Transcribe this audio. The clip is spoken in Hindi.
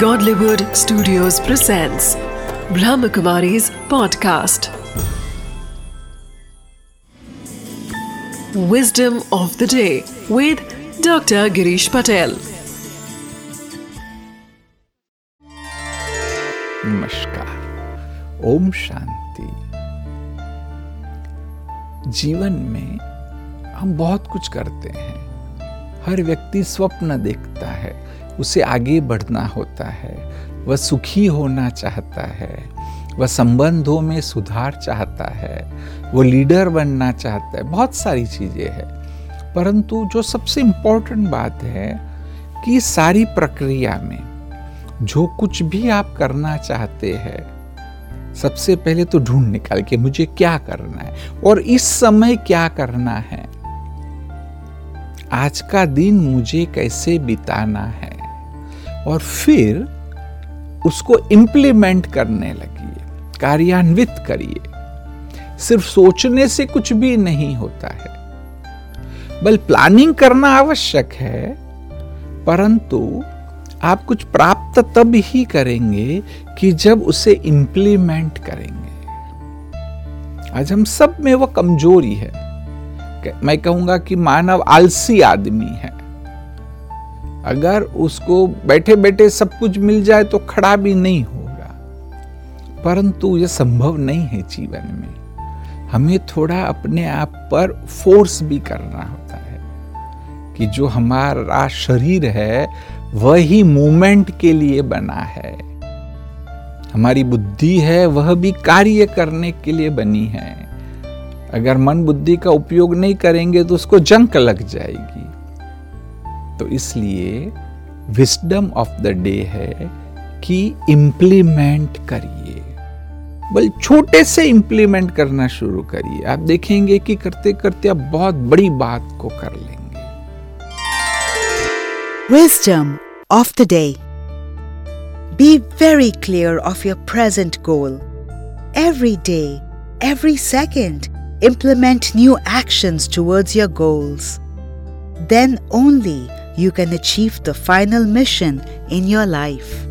Godlywood Studios presents Brahmakumari's podcast. Wisdom of the day with Dr. Girish Patel. नमस्कार ओम शांति जीवन में हम बहुत कुछ करते हैं हर व्यक्ति स्वप्न देखता है, उसे आगे बढ़ना होता है, वह सुखी होना चाहता है, वह संबंधों में सुधार चाहता है वो लीडर बनना चाहता है, बहुत सारी चीज़ें हैं। परंतु जो सबसे इम्पोर्टेंट बात है कि सारी प्रक्रिया में जो कुछ भी आप करना चाहते हैं, सबसे पहले तो ढूंढ निकाल के मुझे क्या करना है और इस समय क्या करना है। आज का दिन मुझे कैसे बिताना है? और फिर उसको इंप्लीमेंट करने लगिए, कार्यान्वित करिए। सिर्फ़ सोचने से कुछ भी नहीं होता है। बल प्लानिंग करना आवश्यक है, परंतु आप कुछ प्राप्त तब ही करेंगे कि जब उसे इंप्लीमेंट करेंगे। आज हम सब में वो कमज़ोरी है। मैं कहूँगा कि मानव आलसी आदमी है। अगर उसको बैठे बैठे सब कुछ मिल जाए तो खड़ा भी नहीं होगा। परंतु यह संभव नहीं है जीवन में। हमें थोड़ा अपने आप पर फोर्स भी करना होता है कि जो हमारा शरीर है, वही मूवमेंट के लिए बना है। हमारी बुद्धि है, वह भी कार्य करने के लिए बनी है। अगर मन बुद्धि का उपयोग नहीं करेंगे तो उसको जंक लग जाएगी। तो इसलिए विस्डम ऑफ़ द डे है कि इंप्लीमेंट करिए। बल छोटे से इंप्लीमेंट करना शुरू करिए। आप देखेंगे कि करते करते आप बहुत बड़ी बात को कर लेंगे। Wisdom of the day be very clear of your present goal every day every second, implement new actions towards your goals. Then only you can achieve the final mission in your life.